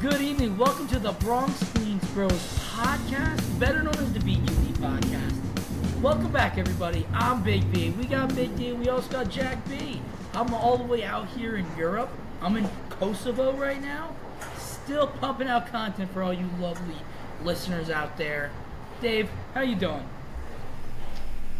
good evening. Welcome to the Bronx Queens Bros podcast, better known as the BQB podcast. Welcome back, everybody. I'm Big B. We got Big D. We also got Jack B. I'm all the way out here in Europe. I'm in Kosovo right now. Still pumping out content for all you lovely listeners out there. Dave, how you doing?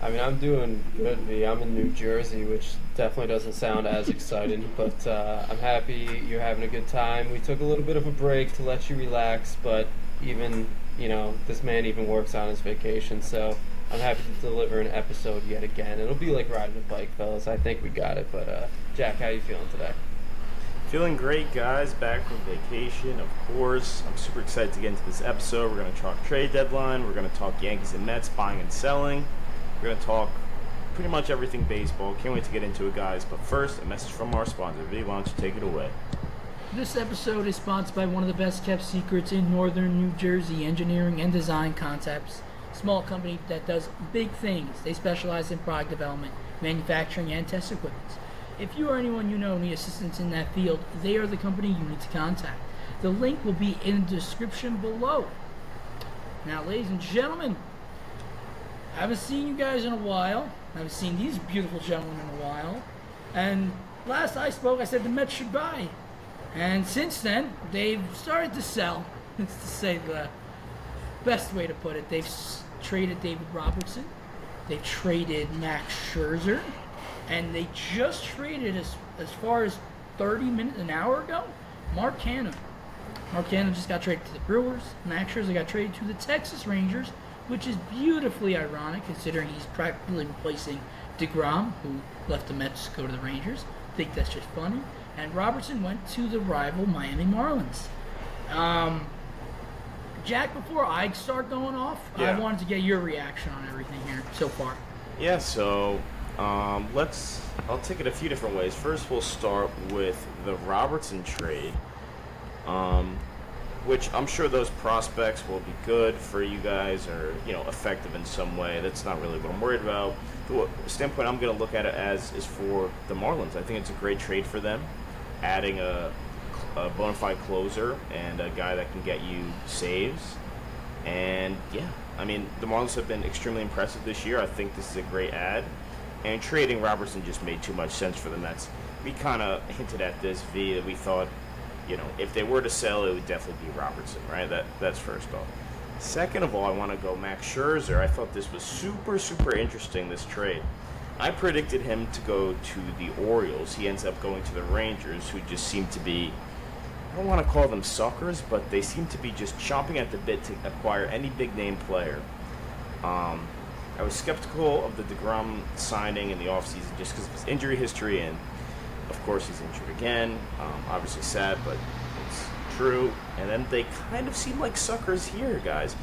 I mean, I'm doing good. V. I'm in New Jersey, which definitely doesn't sound as exciting, but uh, I'm happy you're having a good time. We took a little bit of a break to let you relax, but even, you know, this man even works on his vacation, so I'm happy to deliver an episode yet again. It'll be like riding a bike, fellas. I think we got it, but uh, Jack, how you feeling today? Feeling great, guys. Back from vacation, of course. I'm super excited to get into this episode. We're to talk trade deadline. We're to talk Yankees and Mets buying and selling. We're going to talk pretty much everything baseball. Can't wait to get into it, guys. But first, a message from our sponsor. V, why don't you take it away? This episode is sponsored by one of the best kept secrets in northern New Jersey, Engineering and Design Concepts. Small company that does big things. They specialize in product development, manufacturing, and test equipment. If you or anyone you know need assistance in that field, they are the company you need to contact. The link will be in the description below. Now, ladies and gentlemen, I haven't seen you guys in a while. I haven't seen these beautiful gentlemen in a while. And last I spoke, I said the Mets should buy. And since then, they've started to sell. It's to say the best way to put it. They've traded David Robertson. They traded Max Scherzer. And they just traded as, as far as 30 minutes, an hour ago, Mark Canha. Mark Canha just got traded to the Brewers. Max Scherzer got traded to the Texas Rangers, which is beautifully ironic considering he's practically replacing DeGrom, who left the Mets to go to the Rangers. think that's just funny. And Robertson went to the rival Miami Marlins. Um, Jack, before I start going off, Yeah. I wanted to get your reaction on everything here so far. Yeah, so um, let's. I'll take it a few different ways. First, we'll start with the Robertson trade, um, which I'm sure those prospects will be good for you guys or you know effective in some way. That's not really what I'm worried about. The standpoint I'm going to look at it as is for the Marlins. I think it's a great trade for them, adding a, a bona fide closer and a guy that can get you saves. And yeah, I mean, the Marlins have been extremely impressive this year. I think this is a great ad. And trading Robertson just made too much sense for the Mets. We kind of hinted at this, V, that we thought, you know, if they were to sell, it would definitely be Robertson, right? That That's first off. Second of all, I want to go Max Scherzer. I thought this was super, super interesting, this trade. I predicted him to go to the Orioles. He ends up going to the Rangers, who just seem to be I don't want to call them suckers, but they seem to be just chomping at the bit to acquire any big name player. Um, I was skeptical of the DeGrom signing in the offseason just because of his injury history, and of course, he's injured again. Um, obviously, sad, but it's true. And then they kind of seem like suckers here, guys.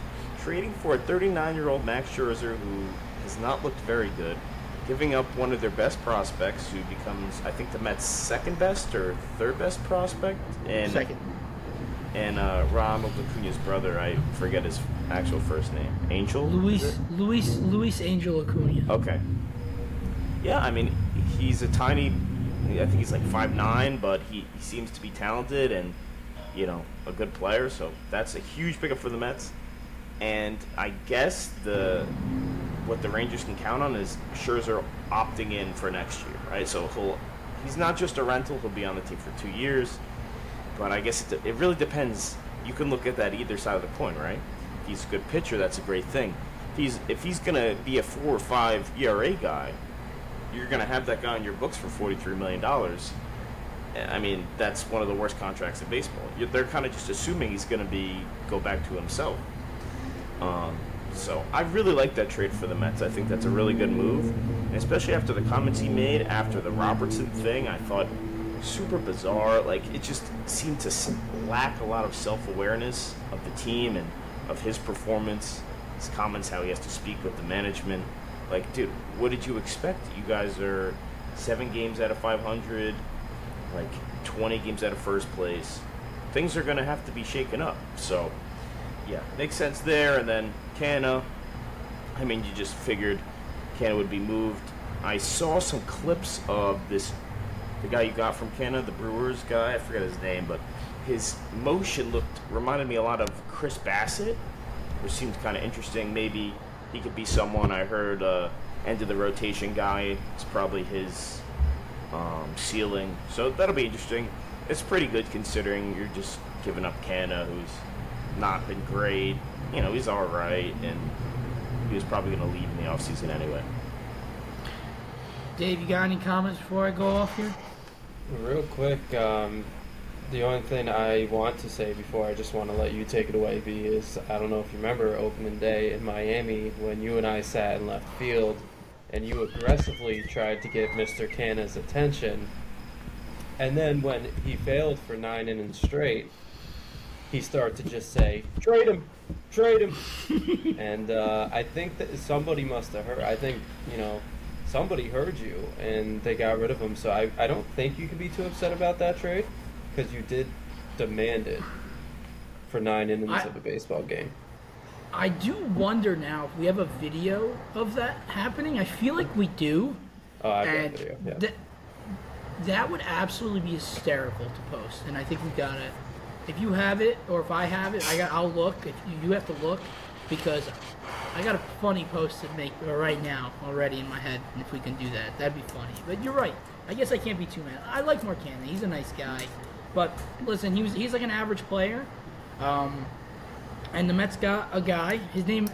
Trading for a 39 year old Max Scherzer who has not looked very good, giving up one of their best prospects who becomes, I think, the Mets' second best or third best prospect. And Second. And uh, Ronald Acuna's brother, I forget his actual first name. Angel? Luis? Luis Luis Angel Acuna. Okay. Yeah, I mean, he's a tiny. I think he's like five nine, but he, he seems to be talented and you know a good player. So that's a huge pickup for the Mets. And I guess the what the Rangers can count on is Scherzer opting in for next year, right? So he'll he's not just a rental; he'll be on the team for two years. But I guess it, it really depends. You can look at that either side of the coin, right? If he's a good pitcher, that's a great thing. If he's if he's gonna be a four or five ERA guy, you're gonna have that guy on your books for forty three million dollars. I mean, that's one of the worst contracts in baseball. They're kind of just assuming he's gonna be go back to himself. Um, so I really like that trade for the Mets. I think that's a really good move, and especially after the comments he made after the Robertson thing. I thought super bizarre. Like it just seemed to lack a lot of self awareness of the team and of his performance. His comments, how he has to speak with the management. Like, dude, what did you expect? You guys are seven games out of 500, like 20 games out of first place. Things are going to have to be shaken up. So, yeah, makes sense there. And then Canha, I mean, you just figured Canha would be moved. I saw some clips of this, the guy you got from Canha, the Brewers guy. I forget his name, but his motion looked reminded me a lot of Chris Bassitt, which seemed kind of interesting. Maybe he could be someone I heard uh, end of the rotation guy. It's probably his um, ceiling, so that'll be interesting. It's pretty good considering you're just giving up Canha, who's not been great. You know, he's all right, and he was probably going to leave in the offseason anyway. Dave, you got any comments before I go off here? Real quick, um, the only thing I want to say before I just want to let you take it away, V, is I don't know if you remember opening day in Miami when you and I sat in left field and you aggressively tried to get Mr. Canha's attention. And then when he failed for nine innings straight, he started to just say, trade him, trade him. and uh, I think that somebody must have heard. I think, you know, somebody heard you and they got rid of him. So I, I don't think you can be too upset about that trade because you did demand it for nine innings I- of a baseball game. I do wonder now if we have a video of that happening. I feel like we do. Oh, I've got a video. Yeah. that that would absolutely be hysterical to post, and I think we got it. If you have it, or if I have it, I got. I'll look. If you, you have to look, because I got a funny post to make right now already in my head. And if we can do that, that'd be funny. But you're right. I guess I can't be too mad. I like Mark Canha. He's a nice guy, but listen, he was he's like an average player. Um, and the Mets got a guy. His name,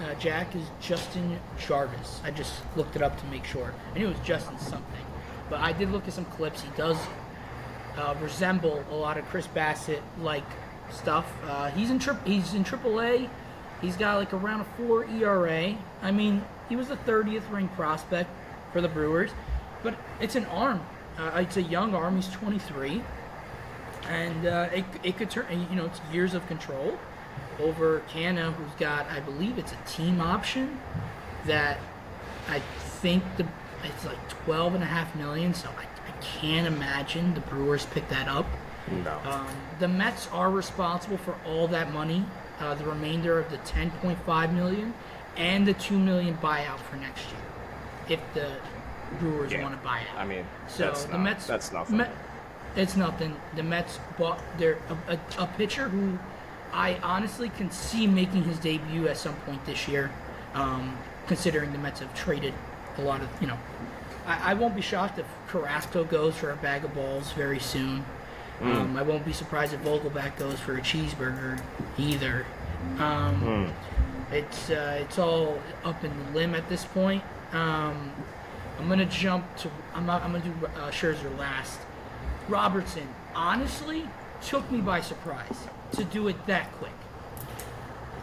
uh, Jack, is Justin Jarvis. I just looked it up to make sure. I knew it was Justin something, but I did look at some clips. He does uh, resemble a lot of Chris Bassitt like stuff. Uh, he's in tri- he's in AAA. He's got like around a four ERA. I mean, he was the 30th ranked prospect for the Brewers, but it's an arm. Uh, it's a young arm. He's 23 and uh, it, it could turn you know it's years of control over Canha who's got I believe it's a team option that I think the it's like 12 and a half million so I, I can't imagine the Brewers pick that up No. um, the Mets are responsible for all that money uh, the remainder of the 10.5 million and the 2 million buyout for next year if the Brewers Yeah. want to buy out I mean, so that's the not, Mets That's nothing. Met- it's nothing. The Mets bought their a, a, a pitcher who I honestly can see making his debut at some point this year. Um, considering the Mets have traded a lot of you know, I, I won't be shocked if Carrasco goes for a bag of balls very soon. Um, I won't be surprised if Vogelbach goes for a cheeseburger either. Um, It's uh, it's all up in the limb at this point. Um, I'm gonna jump to I'm not, I'm gonna do uh, Scherzer last. Robertson honestly took me by surprise to do it that quick.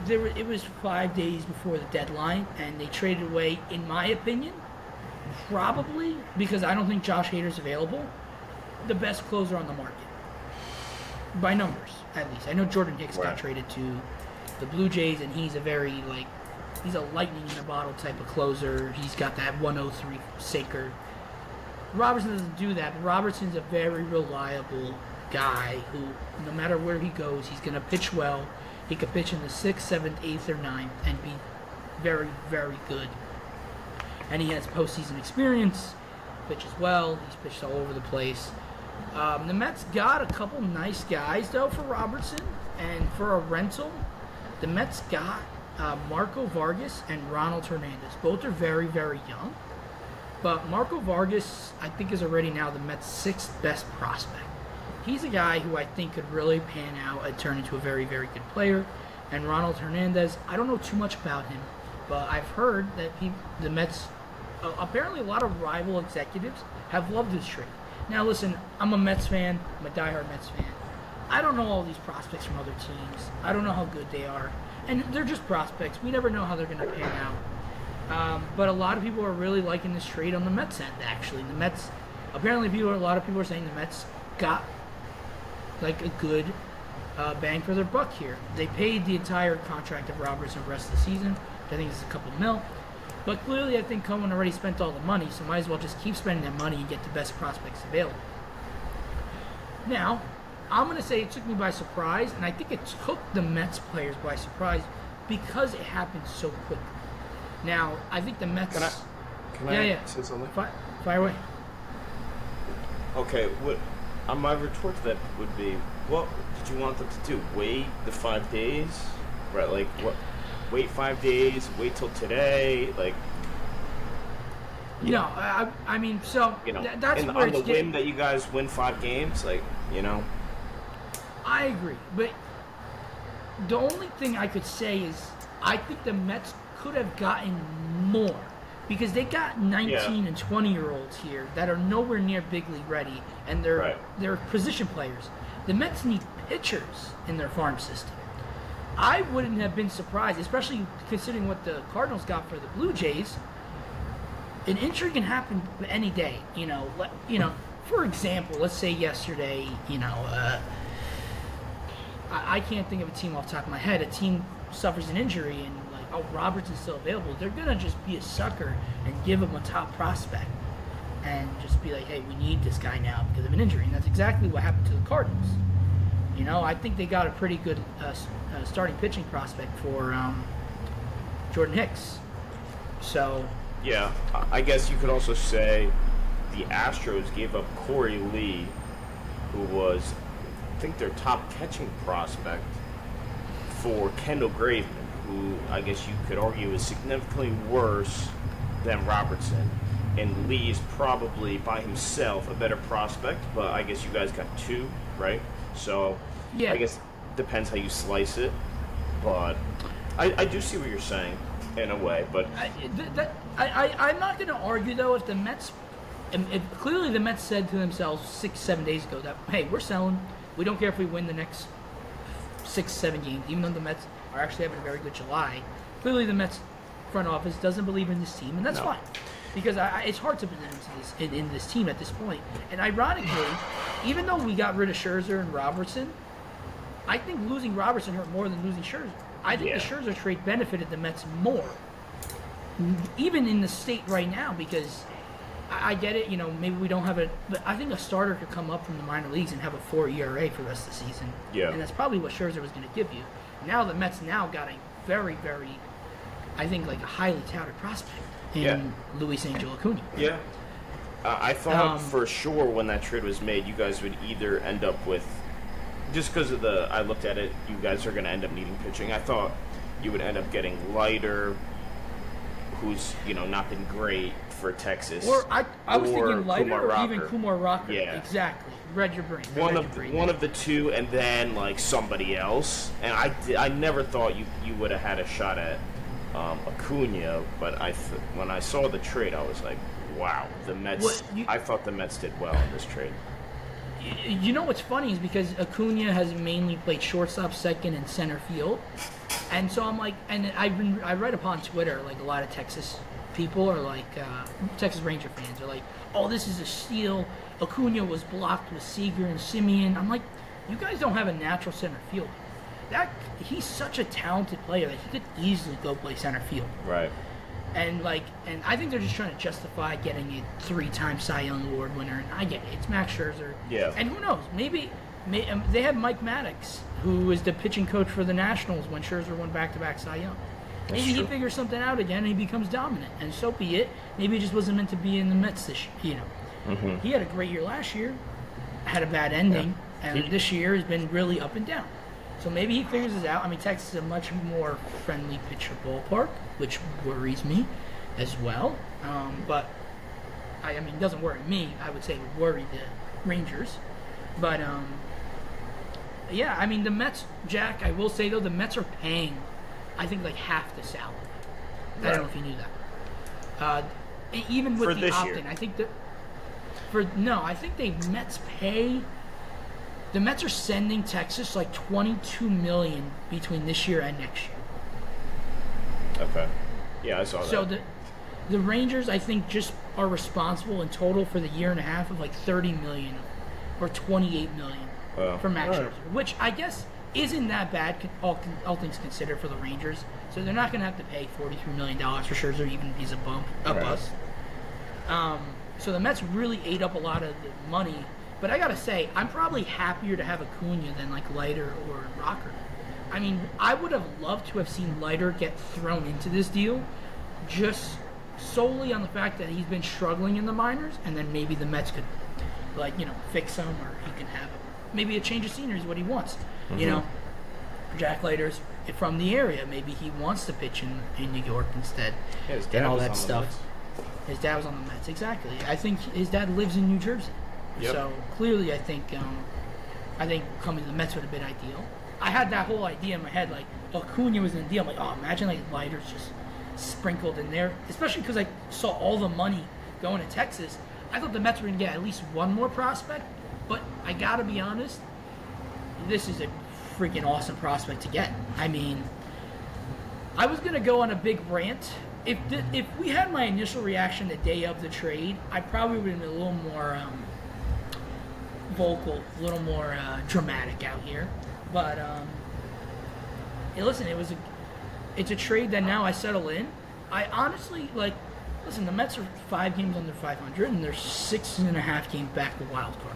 There it was five days before the deadline, and they traded away, in my opinion, probably because I don't think Josh Hader's available, the best closer on the market by numbers at least. I know Jordan Hicks got traded to the Blue Jays, and he's a very like he's a lightning in a bottle type of closer. He's got that 103 sinker. Robertson doesn't do that, Robertson's a very reliable guy who, no matter where he goes, he's going to pitch well. He could pitch in the sixth, seventh, eighth, or ninth and be very, very good. And he has postseason experience, pitches well, he's pitched all over the place. Um, the Mets got a couple nice guys, though, for Robertson. And for a rental, the Mets got uh, Marco Vargas and Ronald Hernandez. Both are very, very young. But Marco Vargas, I think, is already now the Mets' sixth best prospect. He's a guy who I think could really pan out and turn into a very, very good player. And Ronald Hernandez, I don't know too much about him, but I've heard that he, the Mets, uh, apparently a lot of rival executives have loved this trade. Now, listen, I'm a Mets fan. I'm a diehard Mets fan. I don't know all these prospects from other teams. I don't know how good they are, and they're just prospects. We never know how they're going to pan out. Um, but a lot of people are really liking this trade on the Mets end. Actually, the Mets. Apparently, people. A lot of people are saying the Mets got like a good uh, bang for their buck here. They paid the entire contract of Robertson for rest of the season. I think it's a couple mil. But clearly, I think Cohen already spent all the money, so might as well just keep spending that money and get the best prospects available. Now, I'm going to say it took me by surprise, and I think it took the Mets players by surprise because it happened so quickly. Now, I think the Mets. Can I, can Yeah, I yeah. say something? Fi- fire away. Okay, what uh, my retort to that would be, what did you want them to do? Wait the five days, right? Like what? Wait five days. Wait till today. Like No, I, I I mean, so you know, th- that's and where on the whim that you guys win five games, like you know, I agree, but the only thing I could say is I think the Mets could have gotten more because they got 19 Yeah. and 20 year olds here that are nowhere near big league ready, and they're Right. they're position players. The Mets need pitchers in their farm system. I wouldn't have been surprised, especially considering what the Cardinals got for the Blue Jays. An injury can happen any day, you know. Let, you know, for example, let's say yesterday, you know, uh, I, I can't think of a team off the top of my head. A team suffers an injury and like, Roberts is still available. They're gonna just be a sucker and give him a top prospect, and just be like, hey, we need this guy now because of an injury. And that's exactly what happened to the Cardinals. You know, I think they got a pretty good uh, uh, starting pitching prospect for um, Jordan Hicks. So yeah. I guess you could also say the Astros gave up Korey Lee, who was, I think, their top catching prospect, for Kendall Graveman, who I guess you could argue is significantly worse than Robertson. And Lee is probably by himself a better prospect, but I guess you guys got two, right? So Yeah. I guess depends how you slice it. But I, I do see what you're saying in a way, but I, that, I, I, I'm not going to argue though if the Mets, if clearly the Mets said to themselves six, seven days ago that hey, we're selling. We don't care if we win the next six, seven games, even though the Mets are actually having a very good July. Clearly, the Mets front office doesn't believe in this team, and that's No. fine because I, I, it's hard to believe into this in, in this team at this point. And ironically, even though we got rid of Scherzer and Robertson, I think losing Robertson hurt more than losing Scherzer. I think the Scherzer trade benefited the Mets more even in the state right now because I, I get it. You know, maybe we don't have a, but I think a starter could come up from the minor leagues and have a four ERA for the rest of the season. Yeah. and that's probably what Scherzer was going to give you. Now the Mets now got a very, very, I think like a highly touted prospect in Yeah. Luis Angel Acuna. Yeah. Uh, I thought Um, for sure when that trade was made, you guys would either end up with, just because of the, I looked at it, you guys are going to end up needing pitching. I thought you would end up getting Leiter, who's, you know, not been great for Texas. Or I, I was or thinking Leiter Kumar or even Kumar Rocker. Yeah. exactly. Read your brain. One of brain. one of the two, and then like somebody else. And I, I never thought you you would have had a shot at um, Acuna, but I th- when I saw the trade, I was like, wow, the Mets. What, you- I thought the Mets did well in this trade. You know what's funny is because Acuna has mainly played shortstop, second, and center field, and so I'm like, and I've been I read upon Twitter like a lot of Texas people are like uh, Texas Ranger fans are like, oh, this is a steal. Acuna was blocked with Seager and Semien. I'm like, you guys don't have a natural center field. That he's such a talented player that he could easily go play center field Right. and like and I think they're just trying to justify getting a three-time Cy Young Award winner. And I get it; it's Max Scherzer. Yeah. And who knows? Maybe may, um, they have Mike Maddux, who was the pitching coach for the Nationals when Scherzer won back-to-back Cy Young. Maybe he figures something out again and he becomes dominant, and so be it. Maybe he just wasn't meant to be in the Mets this year. You know, Mm-hmm. he had a great year last year, had a bad ending, and He- this year has been really up and down. So maybe he figures this out. I mean, Texas is a much more friendly pitcher ballpark, which worries me as well. Um, but I, I mean, it doesn't worry me. I would say it would worry the Rangers. But um, yeah, I mean, the Mets, Jack. I will say though, the Mets are paying, I think, like half the salary. I don't know if you knew that. Uh, even with For the opt-in. I think that for no, I think they Mets pay. The Mets are sending Texas like 22 million between this year and next year. Okay. Yeah, I saw that. So the the Rangers, I think, just are responsible in total for the year and a half of like 30 million or 28 million Wow. for Max Alright. Scherzer, which I guess isn't that bad, all, all things considered, for the Rangers. So they're not going to have to pay 43 million dollars for Scherzer, even if he's a bump, a Right. bust. Um, so the Mets really ate up a lot of the money. But I gotta say, I'm probably happier to have Acuna than like Leiter or Rocker. I mean, I would have loved to have seen Leiter get thrown into this deal, just solely on the fact that he's been struggling in the minors, and then maybe the Mets could like you know fix him or he can have maybe a change of scenery is what he wants. You know, Jack Leiter's from the area. Maybe he wants to pitch in, in New York instead, Yeah, and all that stuff. His dad was on the Mets, exactly. I think his dad lives in New Jersey, Yep. so clearly, I think um, I think coming to the Mets would have been ideal. I had that whole idea in my head, like Acuna was in the deal. I'm like, oh, imagine like Leiter's just sprinkled in there, especially because I saw all the money going to Texas. I thought the Mets were gonna get at least one more prospect, but I gotta be honest, this is a freaking awesome prospect to get. I mean, I was gonna go on a big rant. If if we had my initial reaction the day of the trade, I probably would have been a little more um, vocal, a little more uh, dramatic out here. But um, hey, listen, it was a it's a trade that now I settle in. I honestly like. Listen, the Mets are five games under 500, and they're six and a half games back the wild card.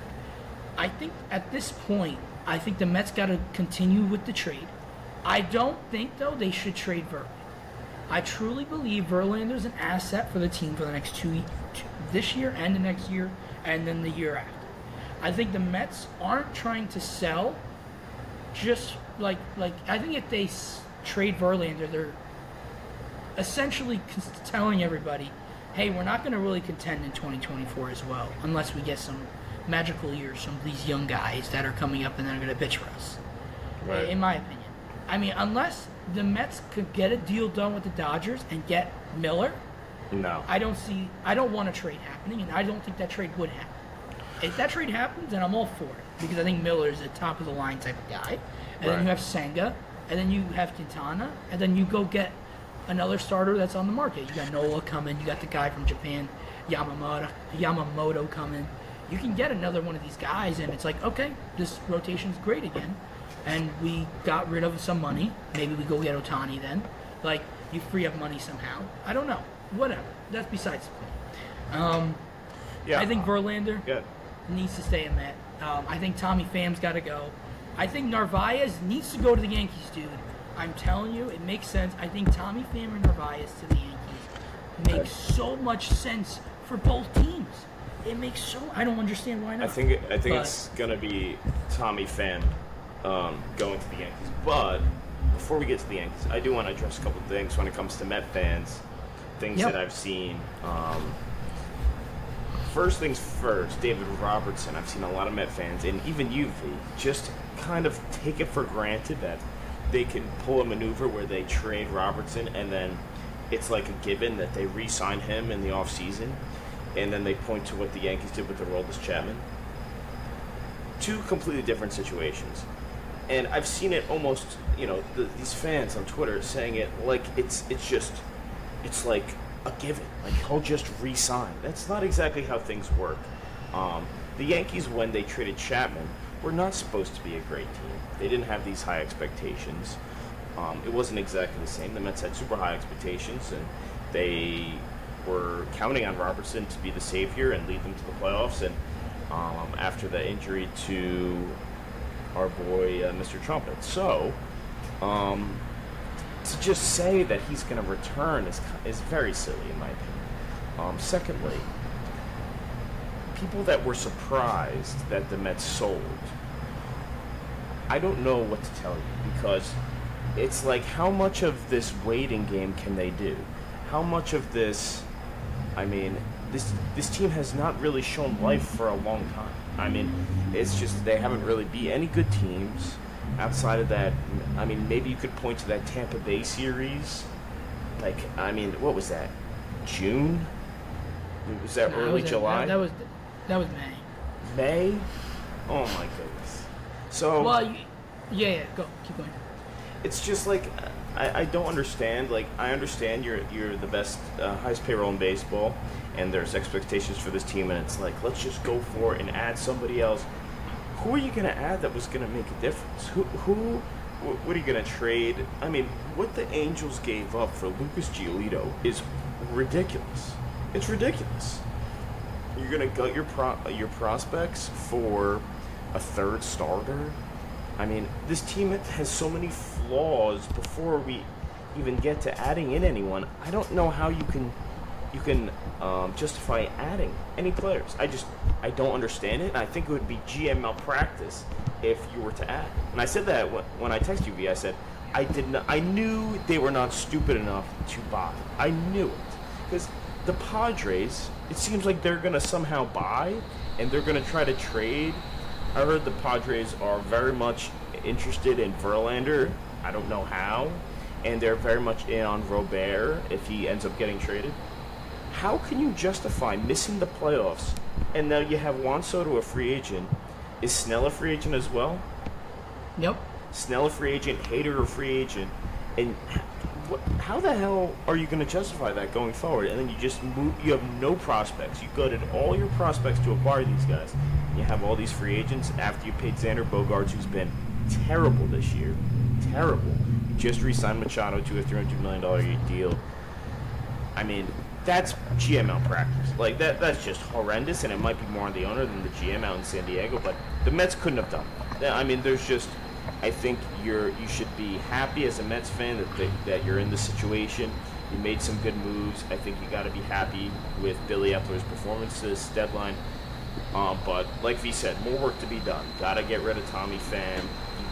I think at this point, I think the Mets got to continue with the trade. I don't think though they should trade Verlander. I truly believe Verlander's an asset for the team for the next two, two this year and the next year, and then the year after. I think the Mets aren't trying to sell. Just like like I think if they s- trade Verlander, they're essentially telling everybody, "Hey, we're not going to really contend in 2024 as well, unless we get some magical years from these young guys that are coming up and that are going to pitch for us." Right. In my opinion, I mean, unless the Mets could get a deal done with the Dodgers and get Miller, No. I don't see. I don't want a trade happening, and I don't think that trade would happen. If that trade happens, then I'm all for it because I think Miller is a top of the line type of guy, and then you have Senga, and then you have Quintana, and then you go get another starter that's on the market. You got Nola coming. You got the guy from Japan, Yamamoto. Yamamoto coming. You can get another one of these guys, and it's like, okay, this rotation's great again, and we got rid of some money. Maybe we go get Ohtani then. Like you free up money somehow. I don't know. Whatever. That's besides the point. Um, yeah. I think Verlander Good. needs to stay in that. Um, I think Tommy Pham's got to go. I think Narvaez needs to go to the Yankees, dude. I'm telling you, it makes sense. I think Tommy Pham and Narvaez to the Yankees makes so much sense for both teams. It makes so. I don't understand why not. I think I think But- it's gonna be Tommy Pham um, going to the Yankees. But before we get to the Yankees, I do want to address a couple of things when it comes to Met fans, things Yep. that I've seen. Um, first things first, David Robertson. I've seen a lot of Met fans, and even you, V, just kind of take it for granted that they can pull a maneuver where they trade Robertson and then it's like a given that they re-sign him in the offseason and then they point to what the Yankees did with the Aroldis Chapman. Two completely different situations. And I've seen it almost, you know, the, these fans on Twitter saying it like it's it's just it's like a given. Like he'll just re-sign. That's not exactly how things work. Um, the Yankees, when they traded Chapman, were not supposed to be a great team. They didn't have these high expectations. Um, it wasn't exactly the same. The Mets had super high expectations, and they were counting on Robertson to be the savior and lead them to the playoffs. And um, after the injury to our boy uh, Mr. Trumpet, so um, to just say that he's going to return is is very silly in my opinion. Um, secondly, people that were surprised that the Mets sold, I don't know what to tell you because it's like how much of this waiting game can they do? How much of this? I mean, this this team has not really shown life for a long time. I mean, it's just they haven't really beat any good teams outside of that. I mean, maybe you could point to that Tampa Bay series. Like, I mean, what was that? June? Was that Nah, early was July? That, that was that was May. May? Oh my goodness. So Well, yeah, yeah. Go, keep going. It's just like I, I don't understand. Like I understand you're you're the best, uh, highest payroll in baseball, and there's expectations for this team, and it's like let's just go for it and add somebody else. Who are you gonna add that was gonna make a difference? Who who? What are you gonna trade? I mean, what the Angels gave up for Lucas Giolito is ridiculous. It's ridiculous. You're gonna gut your pro- your prospects for a third starter. I mean, this team has so many flaws before we even get to adding in anyone. I don't know how you can you can um, justify adding any players. I just I don't understand it. And I think it would be GM malpractice if you were to add. And I said that when, when I texted you, V. I said I did not. I knew they were not stupid enough to buy. I knew it because the Padres. It seems like they're gonna somehow buy, and they're gonna try to trade. I heard the Padres are very much interested in Verlander. I don't know how, and they're very much in on Robert if he ends up getting traded. How can you justify missing the playoffs, and now you have Juan Soto a free agent? Is Snell a free agent as well? Yep. Snell a free agent, Hader a free agent, and what, how the hell are you going to justify that going forward? And then you just move. You have no prospects. You gutted all your prospects to acquire these guys. You have all these free agents after you paid Xander Bogaerts, who's been terrible this year, terrible. Just re-signed Machado to a three hundred million dollar deal. I mean, that's GM malpractice. Like that. That's just horrendous, and it might be more on the owner than the GM out in San Diego. But the Mets couldn't have done. That. I mean, there's just. I think you're you should be happy as a Mets fan that that, that you're in this situation. You made some good moves. I think you got to be happy with Billy Eppler's performance this deadline. Um, but like V said, more work to be done. Got to get rid of Tommy Pham.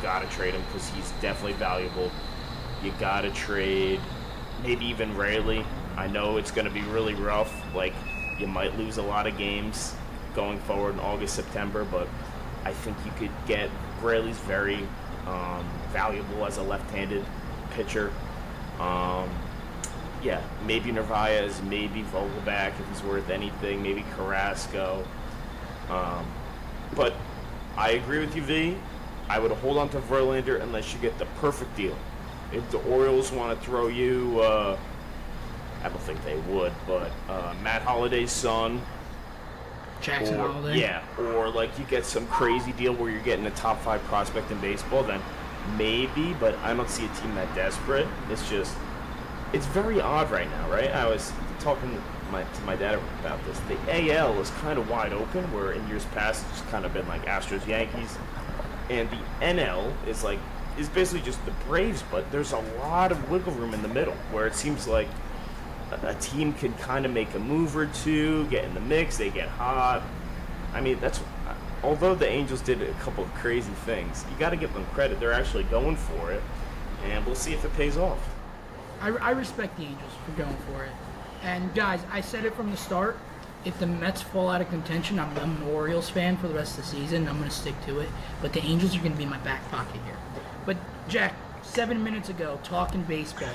Got to trade him because he's definitely valuable. You got to trade maybe even Raley. I know it's going to be really rough. Like, you might lose a lot of games going forward in August, September, but I think you could get Raley's very um, valuable as a left-handed pitcher. Um, yeah, maybe Narvaez, maybe Vogelbach if he's worth anything, maybe Carrasco. Um, but I agree with you, V. I would hold on to Verlander unless you get the perfect deal. If the Orioles want to throw you, uh, I don't think they would, but uh, Matt Holliday's son, Jackson or, Holliday. Yeah, or like you get some crazy deal where you're getting a top five prospect in baseball, then maybe, but I don't see a team that desperate. It's just, it's very odd right now, right? I was talking to my, to my dad about this. The AL is kind of wide open, where in years past it's kind of been like Astros, Yankees, and the NL is like is basically just the Braves, but there's a lot of wiggle room in the middle where it seems like a, a team can kind of make a move or two, get in the mix, they get hot. I mean, that's uh, although the Angels did a couple of crazy things, you got to give them credit. They're actually going for it, and we'll see if it pays off. I, I respect the Angels for going for it. And guys, I said it from the start. If the Mets fall out of contention, I'm, I'm an Orioles fan for the rest of the season. I'm going to stick to it. But the Angels are going to be in my back pocket here. But Jack, seven minutes ago, talking baseball,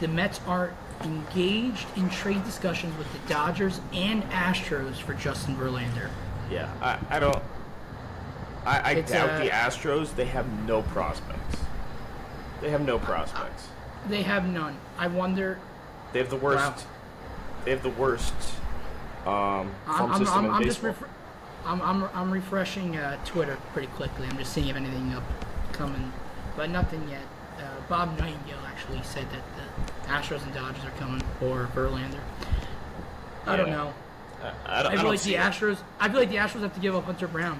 the Mets are engaged in trade discussions with the Dodgers and Astros for Justin Verlander. Yeah, I, I don't. I, I It's, doubt uh, the Astros. They have no prospects. They have no prospects. They have none. I wonder. They have the worst. Wow. They have the worst um, I'm, farm I'm, system I'm, I'm just baseball. I'm, I'm, I'm refreshing uh, Twitter pretty quickly. I'm just seeing if anything up coming, but nothing yet. Uh, Bob Nightingale actually said that the Astros and Dodgers are coming for Verlander. I don't know. I, I don't, I I don't like see the it. Astros. I feel like the Astros have to give up Hunter Brown.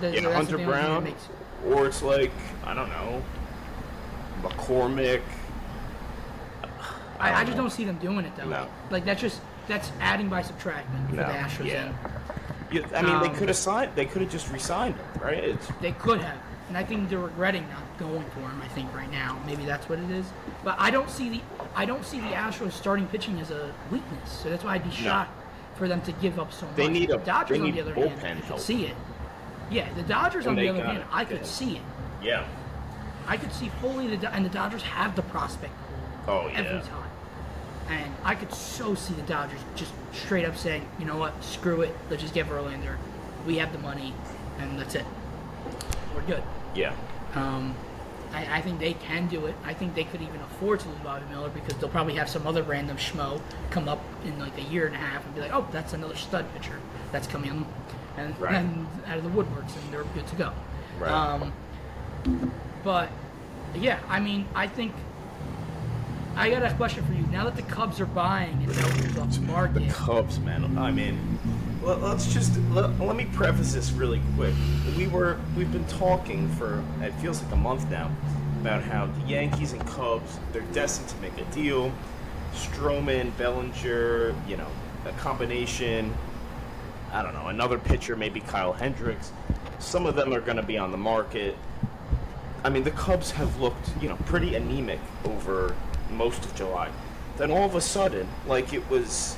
The- Yeah, Hunter the only thing that Brown, or it's like I don't know, McCormick. I, I just don't see them doing it though. No. Like that's just that's adding by subtracting for No, the Astros. yeah. end. You, I mean, they Um, could have signed. They could have just re-signed him, right? It's They could have, and I think they're regretting not going for him. I think right now, maybe that's what it is. But I don't see the I don't see the Astros starting pitching as a weakness. So that's why I'd be shocked for them to give up so much. They need the a- Dodgers they on need the other bullpen hand, I help. could see it. Yeah, the Dodgers And on the they other got hand, it, I could yeah. see it. yeah. I could see fully the Do- and the Dodgers have the prospect Oh every yeah. time. And I could so see the Dodgers just straight up saying, you know what, screw it, let's just get Verlander. We have the money, and that's it. We're good. Yeah. Um, I, I think they can do it. I think they could even afford to lose Bobby Miller because they'll probably have some other random schmo come up in like a year and a half and be like, oh, that's another stud pitcher that's coming in and, Right. and out of the woodworks and they're good to go. Right. Um, but yeah, I mean, I think I got a question for you. Now that the Cubs are buying and off the market, Cubs, man. I mean, let, let's just let, let me preface this really quick. We were we've been talking for it feels like a month now about how the Yankees and Cubs they're destined to make a deal. Stroman, Bellinger, you know, a combination. I don't know, another pitcher, maybe Kyle Hendricks. Some of them are going to be on the market. I mean, the Cubs have looked, you know, pretty anemic over most of July. Then all of a sudden, like it was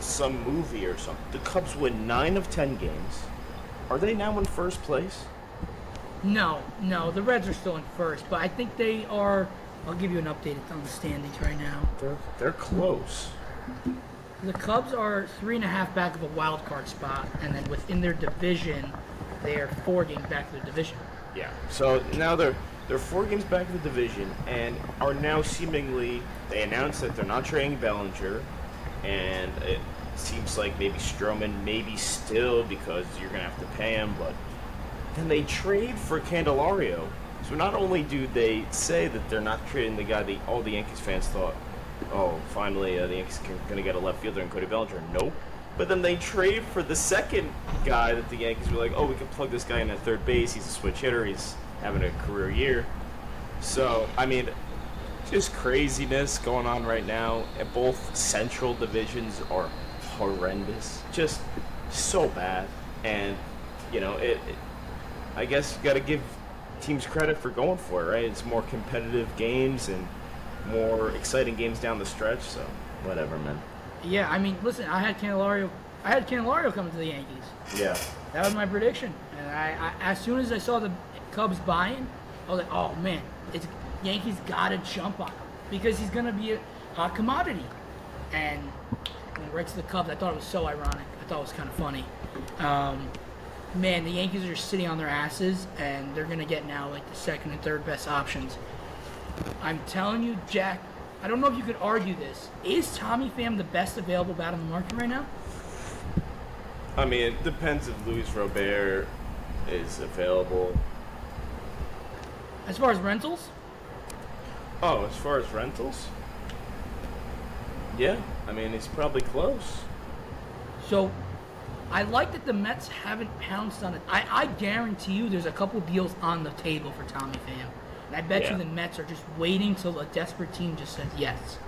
some movie or something, the Cubs win nine of ten games. Are they now in first place? No, no, the Reds are still in first, but I think they are. I'll give you an update on the standings right now. They're they're close. The Cubs are three and a half back of a wild card spot, and then within their division, they are four games back of the division. Yeah. So now they're they're four games back in the division and are now seemingly they announced that they're not trading Bellinger, and it seems like maybe Stroman maybe still because you're gonna have to pay him, but then they trade for Candelario. So not only do they say that they're not trading the guy that all the Yankees fans thought, oh, finally uh, the Yankees are to get a left fielder in Cody Bellinger. Nope. But then they trade for the second guy that the Yankees were like, oh, we can plug this guy in at third base. He's a switch hitter. He's having a career year. So, I mean, just craziness going on right now. And both central divisions are horrendous. Just so bad. And, you know, it, it I guess you got to give teams credit for going for it, right? It's more competitive games and more exciting games down the stretch. So whatever, man. Yeah, I mean, listen, I had Candelario. I had Candelario coming to the Yankees. Yeah. That was my prediction, and I, I as soon as I saw the Cubs buying, I was like, oh man, it's Yankees got to jump on him because he's gonna be a hot commodity. And when he writes to the Cubs, I thought it was so ironic. I thought it was kind of funny. Um, man, the Yankees are sitting on their asses, and they're gonna get now like the second and third best options. I'm telling you, Jack. I don't know if you could argue this. Is Tommy Pham the best available bat on the market right now? I mean, it depends if Luis Robert is available. As far as rentals, Oh, as far as rentals? Yeah, I mean, it's probably close. so I like that the Mets haven't pounced on it. I, I guarantee you there's a couple deals on the table for Tommy Pham. And I bet Yeah. you the Mets are just waiting till a desperate team just says yes.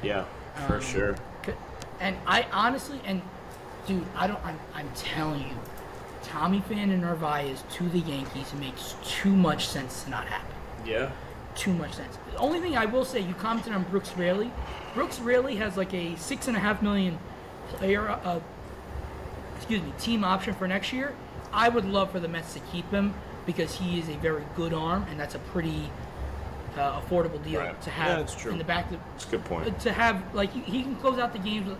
Yeah, for Um, sure. And I honestly, and dude, I don't, I'm, I'm telling you, Tommy Pham and Narvaez to the Yankees makes too much sense to not happen. Yeah. too much sense. The only thing I will say, you commented on Brooks Raley. Brooks Raley has like a six and a half million player, uh, excuse me, team option for next year. I would love for the Mets to keep him because he is a very good arm, and that's a pretty uh, affordable deal Right. to Yeah, have true. in the back. Of, That's a good point. to have like he, he can close out the games with,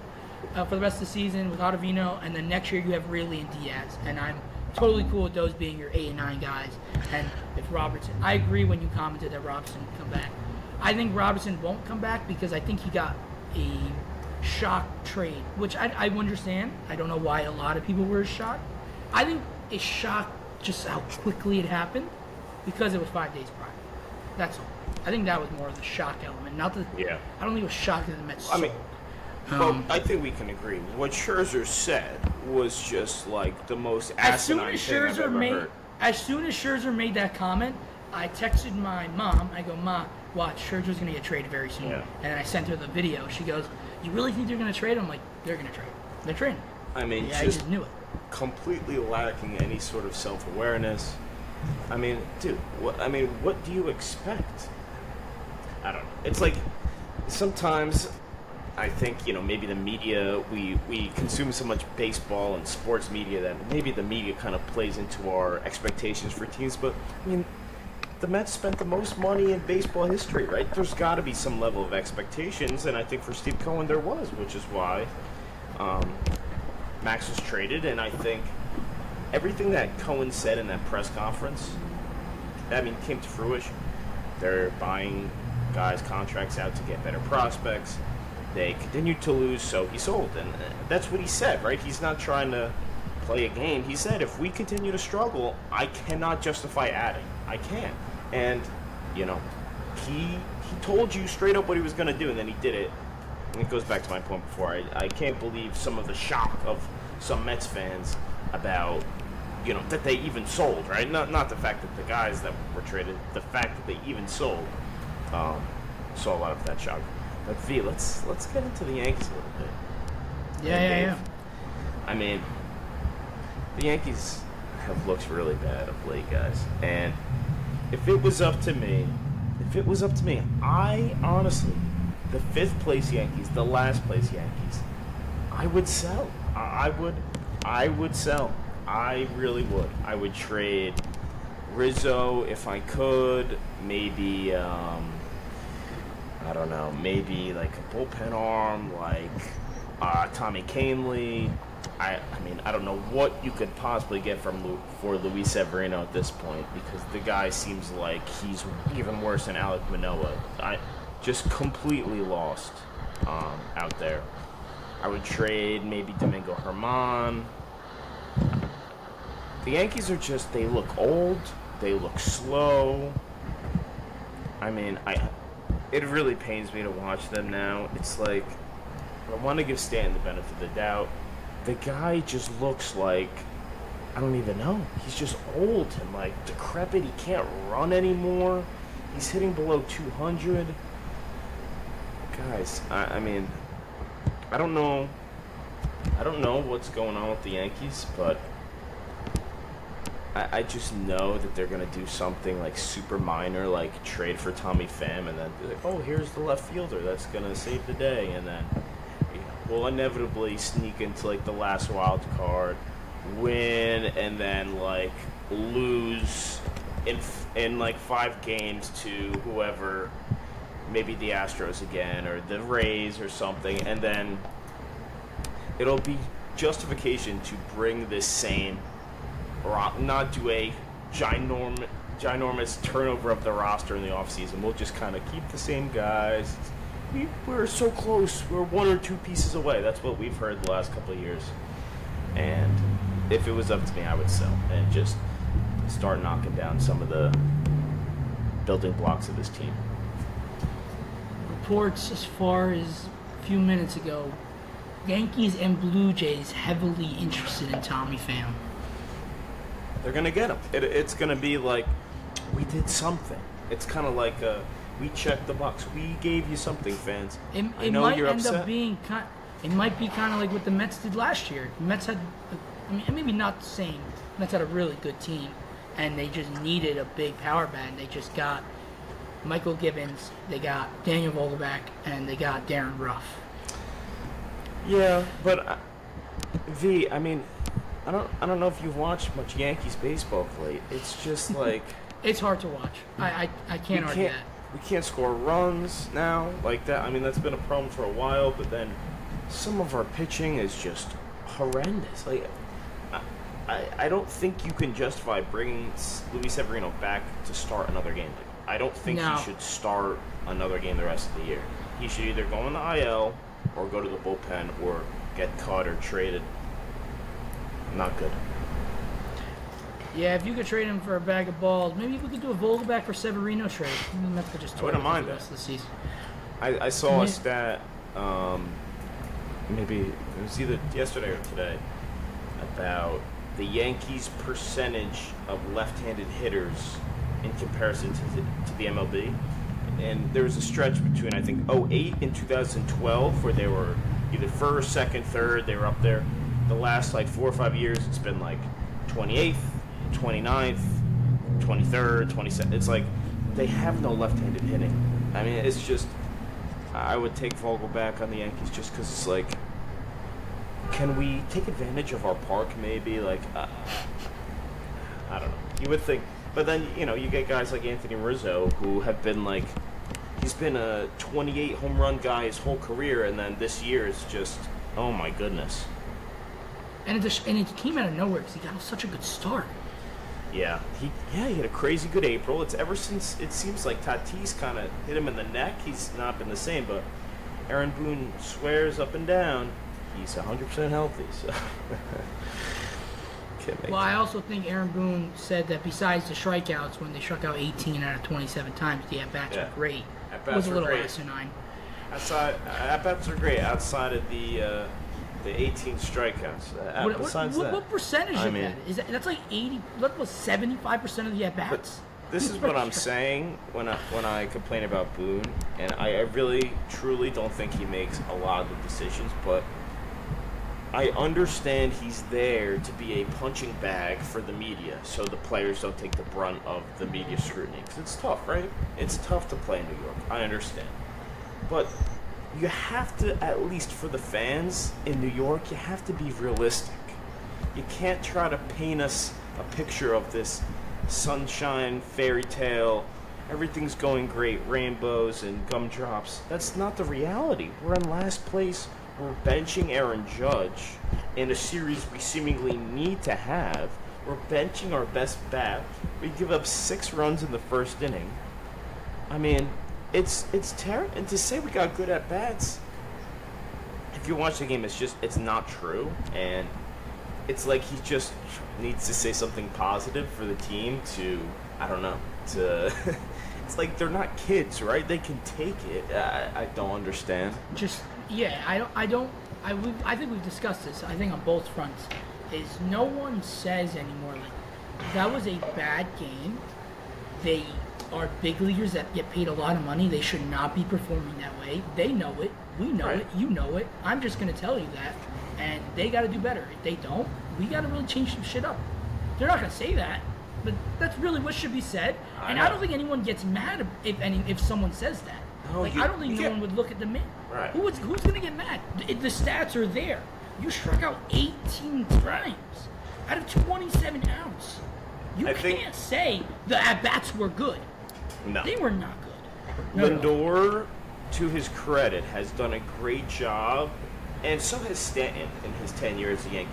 uh, for the rest of the season with Ottavino, and then next year you have Raley and Diaz, and I'm totally cool with those being your eight and nine guys. And if Robertson, I agree when you commented that Robertson would come back. I think Robertson won't come back because I think he got a shock trade, which I, I understand. I don't know why a lot of people were shocked. I think it shocked just how quickly it happened because it was five days prior. That's all. I think that was more of the shock element, not the. Yeah. I don't think it was shock that the Mets. I mean, sold. well, Um, I think we can agree. What Scherzer said was just like the most as soon asinine as thing I've Scherzer ever made, heard. as soon as Scherzer made that comment, I texted my mom. I go, Ma, watch, Scherzer's gonna get traded very soon. Yeah. And I sent her the video. She goes, You really think they're gonna trade him? I'm like, they're gonna trade. him. They're trading. him." I mean, Yeah, I just just knew it. completely lacking any sort of self-awareness. I mean, dude, what I mean, what do you expect? I don't know. It's like sometimes I think, you know, maybe the media we we consume so much baseball and sports media that maybe the media kind of plays into our expectations for teams, but I mean, the Mets spent the most money in baseball history, right? There's got to be some level of expectations, and I think for Steve Cohen there was, which is why um, Max was traded, and I think everything that Cohen said in that press conference, I mean, came to fruition. They're buying guys' contracts out to get better prospects. They continued to lose, so he sold, and uh, that's what he said, right? He's not trying to play a game. He said, if we continue to struggle, I cannot justify adding. I can't, and you know, he he told you straight up what he was going to do, and then he did it. And it goes back to my point before. I, I can't believe some of the shock of some Mets fans about, you know, that they even sold, right? Not not the fact that the guys that were traded, the fact that they even sold, um, saw a lot of that shock. But V, let's let's get into the Yankees a little bit. Yeah, yeah, yeah. I mean, the Yankees have looked really bad of late, guys. And if it was up to me, if it was up to me, I honestly, the fifth place Yankees, the last place Yankees, I would sell. I I would, I would sell. I really would. I would trade Rizzo if I could. Maybe, um, I don't know, maybe like a bullpen arm, like uh, Tommy Kahnle. I, I mean, I don't know what you could possibly get from Lu- for Luis Severino at this point because the guy seems like he's even worse than Alek Manoah. I just completely lost um, out there. I would trade maybe Domingo German. The Yankees are just they look old, they look slow. I mean, I it really pains me to watch them now. It's like I want to give Stanton the benefit of the doubt. The guy just looks like I don't even know. He's just old and like decrepit. He can't run anymore. He's hitting below 200. Guys, I, I mean, I don't know. I don't know what's going on with the Yankees, but I, I just know that they're gonna do something like super minor, like trade for Tommy Pham, and then be like, oh, here's the left fielder that's gonna save the day, and then you know, we'll inevitably sneak into like the last wild card, win, and then like lose in in like five games to whoever, maybe the Astros again or the Rays or something, and then it'll be justification to bring this same not do a ginorm- ginormous turnover of the roster in the offseason. We'll just kind of keep the same guys. We, we're so close. We're one or two pieces away. That's what we've heard the last couple of years. And if it was up to me, I would sell and just start knocking down some of the building blocks of this team. Reports as far as a few minutes ago, Yankees and Blue Jays heavily interested in Tommy Pham. They're gonna get them. It, it's gonna be like we did something. It's kind of like uh, we checked the box. We gave you something, fans. It, I it know might you're end upset. up being kind. It might be kind of like what the Mets did last year. The Mets had, I mean, maybe not the same. The Mets had a really good team, and they just needed a big power bat. They just got Michael Gibbons, they got Daniel Vogelbach, and they got Darin Ruf. Yeah, but uh, V, I mean, I don't, I don't know if you've watched much Yankees baseball of late. It's just like It's hard to watch. I I, I can't argue can't, that. we can't score runs now like that. I mean, that's been a problem for a while. But then some of our pitching is just horrendous. Like, I, I, I don't think you can justify bringing Luis Severino back to start another game. Like, I don't think No. he should start another game the rest of the year. He should either go in the IL or go to the bullpen or get cut or traded. Not good. Yeah, if you could trade him for a bag of balls, maybe we could do a Vogelbach for Severino trade. Maybe the Mets could just I toy wouldn't mind for the that. rest of the season. I, I saw Yeah. a stat, um, maybe it was either yesterday or today, about the Yankees' percentage of left-handed hitters in comparison to the, to the MLB. And there was a stretch between I think 08 and 2012 where they were either first, second, third. They were up there. The last like four or five years, it's been like 28th, 29th, 23rd, 27th. It's like they have no left-handed hitting. I mean, it's just I would take Vogelbach on the Yankees just because it's like, can we take advantage of our park? Maybe like, uh, I don't know. You would think, but then you know you get guys like Anthony Rizzo who have been like, he's been a 28 home run guy his whole career, and then this year is just, oh my goodness. And it, and it came out of nowhere because he got such a good start. Yeah, he yeah he had a crazy good April. It's ever since it seems like Tatis kind of hit him in the neck. He's not been the same, but Aaron Boone swears up and down he's 100% healthy. So Well, I also think Aaron Boone said that besides the strikeouts, when they struck out 18 out of 27 times, the at bats Yeah. were great. At-bats was a little great. asinine. outside at bats are great outside of the uh, the 18 strikeouts. Uh, What, what, besides what, that, what percentage I of mean- that is that? That's like 80. What was 75 percent of the at bats? this is what I'm saying when I when I complain about Boone, and I, I really truly don't think he makes a lot of the decisions, but I understand he's there to be a punching bag for the media, so the players don't take the brunt of the media scrutiny. 'Cause it's tough, right? It's tough to play in New York. I understand, but you have to at least for the fans in New York, you have to be realistic. You can't try to paint us a picture of this sunshine fairy tale. Everything's going great, rainbows and gumdrops. That's not the reality. We're in last place. We're benching Aaron Judge in a series we seemingly need to have. We're benching our best bat. We give up six runs in the first inning. I mean, it's it's terrible. And to say we got good at bats, if you watch the game, it's just it's not true. And it's like he just needs to say something positive for the team to I don't know to. it's like they're not kids, right? They can take it. I, I don't understand. just yeah i don't i don't i we i think we've discussed this i think on both fronts is no one says anymore like that was a bad game they are big leaguers that get paid a lot of money they should not be performing that way they know it we know Right. it you know it i'm just going to tell you that and they got to do better if they don't we got to really change some shit up they're not going to say that but that's really what should be said I and i don't think anyone gets mad if any if someone says that No, like you- i don't think no one would look at the man Right. who was, who's going to get mad? The, the stats are there. You struck out 18 times out of 27 outs. You I can't think- say the at bats were good. No. They were not good. No, no. Lindor, to his credit, has done a great job, and so has Stanton in his tenure as a Yankee,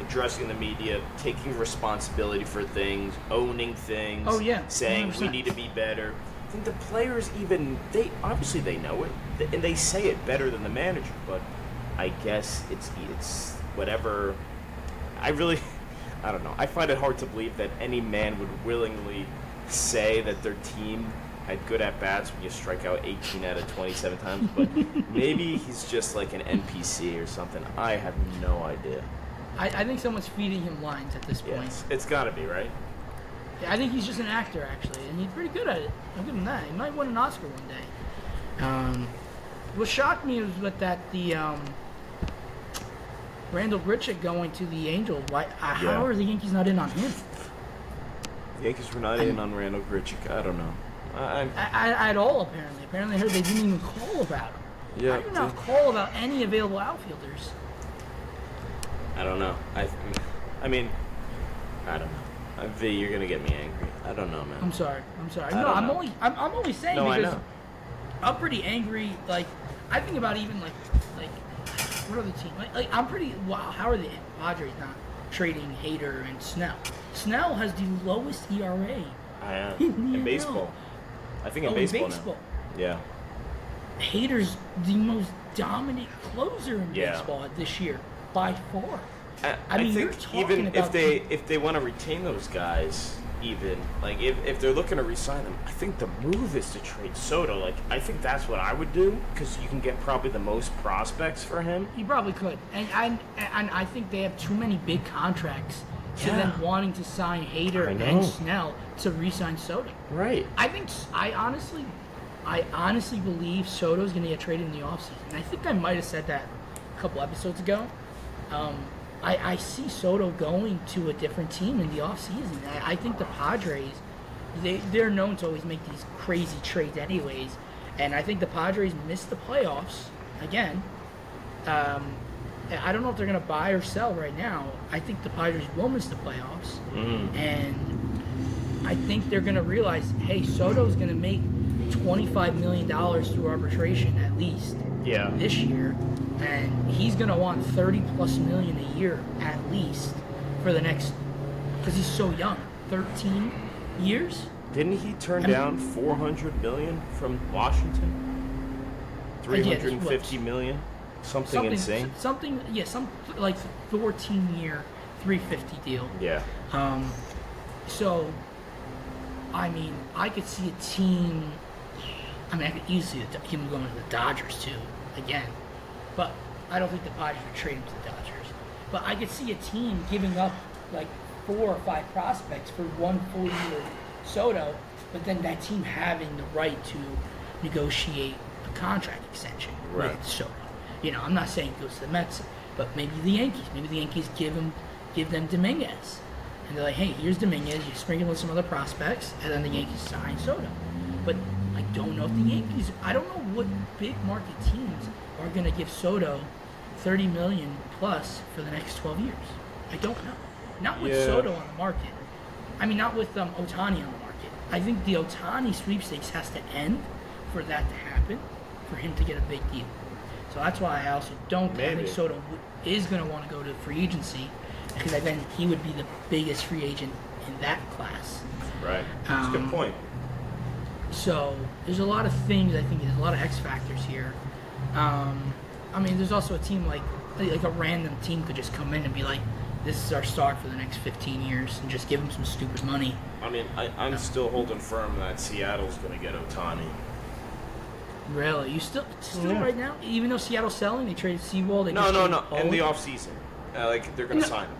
addressing the media, taking responsibility for things, owning things. Oh, yeah, saying we 100%. need to be better. I think the players even they obviously they know it, and they say it better than the manager. But I guess it's it's whatever. I really, I don't know. I find it hard to believe that any man would willingly say that their team had good at bats when you strike out 18 out of 27 times. But maybe he's just like an NPC or something. I have no idea. I, I think someone's feeding him lines at this point. Yes, it's got to be right. Yeah, I think he's just an actor, actually, and he's pretty good at it. I'll give him that. He might win an Oscar one day. Um, what shocked me was with that the um, Randal Grichuk going to the Angels. Why? Uh, Yeah. How are the Yankees not in on him? Yankees were not in on Randal Grichuk. I don't know. I, I, I, at all, apparently. Apparently, I heard they didn't even call about him. Yeah, do you not call about any available outfielders? I don't know. I, I mean, I don't know. Uh, V, you're gonna get me angry. I don't know, man. I'm sorry. I'm sorry. I No, I'm know. only I'm, I'm only saying no, I because know. I'm pretty angry. Like I think about even like like what other team? Like, like I'm pretty. Wow, how are the Padres not trading Hader and Snell? Snell has the lowest ERA. I am Yeah. in baseball. I think in oh, baseball, in baseball. now. Yeah. Hader's the most dominant closer in Yeah. baseball this year by far. I, I mean, you're think talking even if they the- if they want to retain those guys, even like if, if they're looking to resign them, I think the move is to trade Soto. Like I think that's what I would do because you can get probably the most prospects for him. He probably could, and and, and I think they have too many big contracts to Yeah. them wanting to sign Hader and Snell to re-sign Soto. Right. I think I honestly, I honestly believe Soto's going to get traded in the offseason. I think I might have said that a couple episodes ago. Um, I, I see Soto going to a different team in the offseason. I, I think the Padres, they they're known to always make these crazy trades anyways, and I think the Padres missed the playoffs again. Um, I don't know if they're going to buy or sell right now. I think the Padres will miss the playoffs, Mm. and I think they're going to realize, hey, Soto's going to make $25 million through arbitration at least Yeah. this year, and he's going to want 30 plus million a year at least for the next, because he's so young, 13 years. Didn't he turn I'm- down 400 million from Washington? Uh, yeah, 350 was. million? Something, insane. Something, yeah, some like 14 year, 350 deal. Yeah. Um, so, I mean, I could see a team. I mean, I could easily see him going to the Dodgers too, again. But I don't think the Padres would trade him to the Dodgers. But I could see a team giving up like four or five prospects for one full year Soto but then that team having the right to negotiate a contract extension Right. with Soto. You know, I'm not saying it goes to the Mets, but maybe the Yankees. Maybe the Yankees give him, give them Dominguez, and they're like, hey, here's Dominguez. You sprinkle in some other prospects, and then the Yankees sign Soto. But I don't know if the Yankees. I don't know what big market teams are going to give Soto 30 million plus for the next 12 years. I don't know. Not with Yeah. Soto on the market. I mean, not with um, Ohtani on the market. I think the Ohtani sweepstakes has to end for that to happen, for him to get a big deal. So that's why I also don't Maybe. think Soto is going to want to go to free agency because I think he would be the biggest free agent in that class. Right. That's a good Um, point. So there's a lot of things. I think there's a lot of X factors here. Um, I mean, there's also a team like like a random team could just come in and be like, "This is our star for the next 15 years," and just give them some stupid money. I mean, I, I'm still holding firm that Seattle's going to get Ohtani. Really, you still still Yeah. right now? Even though Seattle's selling, they traded Sewald. They No, just no, traded no. In the off season, uh, like they're going to No. sign him,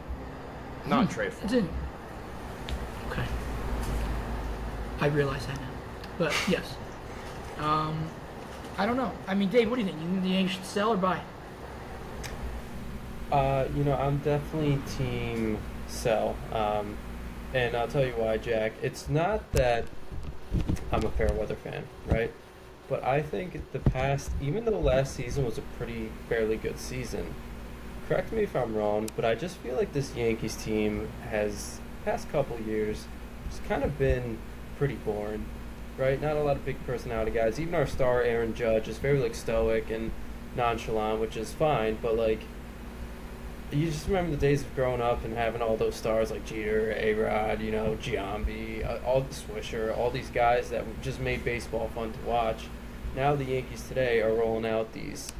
not trade for It's him. Okay. I realize that now, but yes. Um, I don't know. I mean, Dave, what do you think? You think the Yankees should sell or buy? Uh, you know, I'm definitely team sell. Um, and I'll tell you why, Jack. It's not that I'm a fair weather fan, right? But I think the past, even though last season was a pretty fairly good season, correct me if I'm wrong, but I just feel like this Yankees team has past couple years just kind of been pretty boring, right? Not a lot of big personality guys. Even our star Aaron Judge is very like stoic and nonchalant, which is fine, but like you just remember the days of growing up and having all those stars like Jeter, A Rod, you know, Giambi, uh, all the Swisher, all these guys that just made baseball fun to watch. Now the Yankees today are rolling out these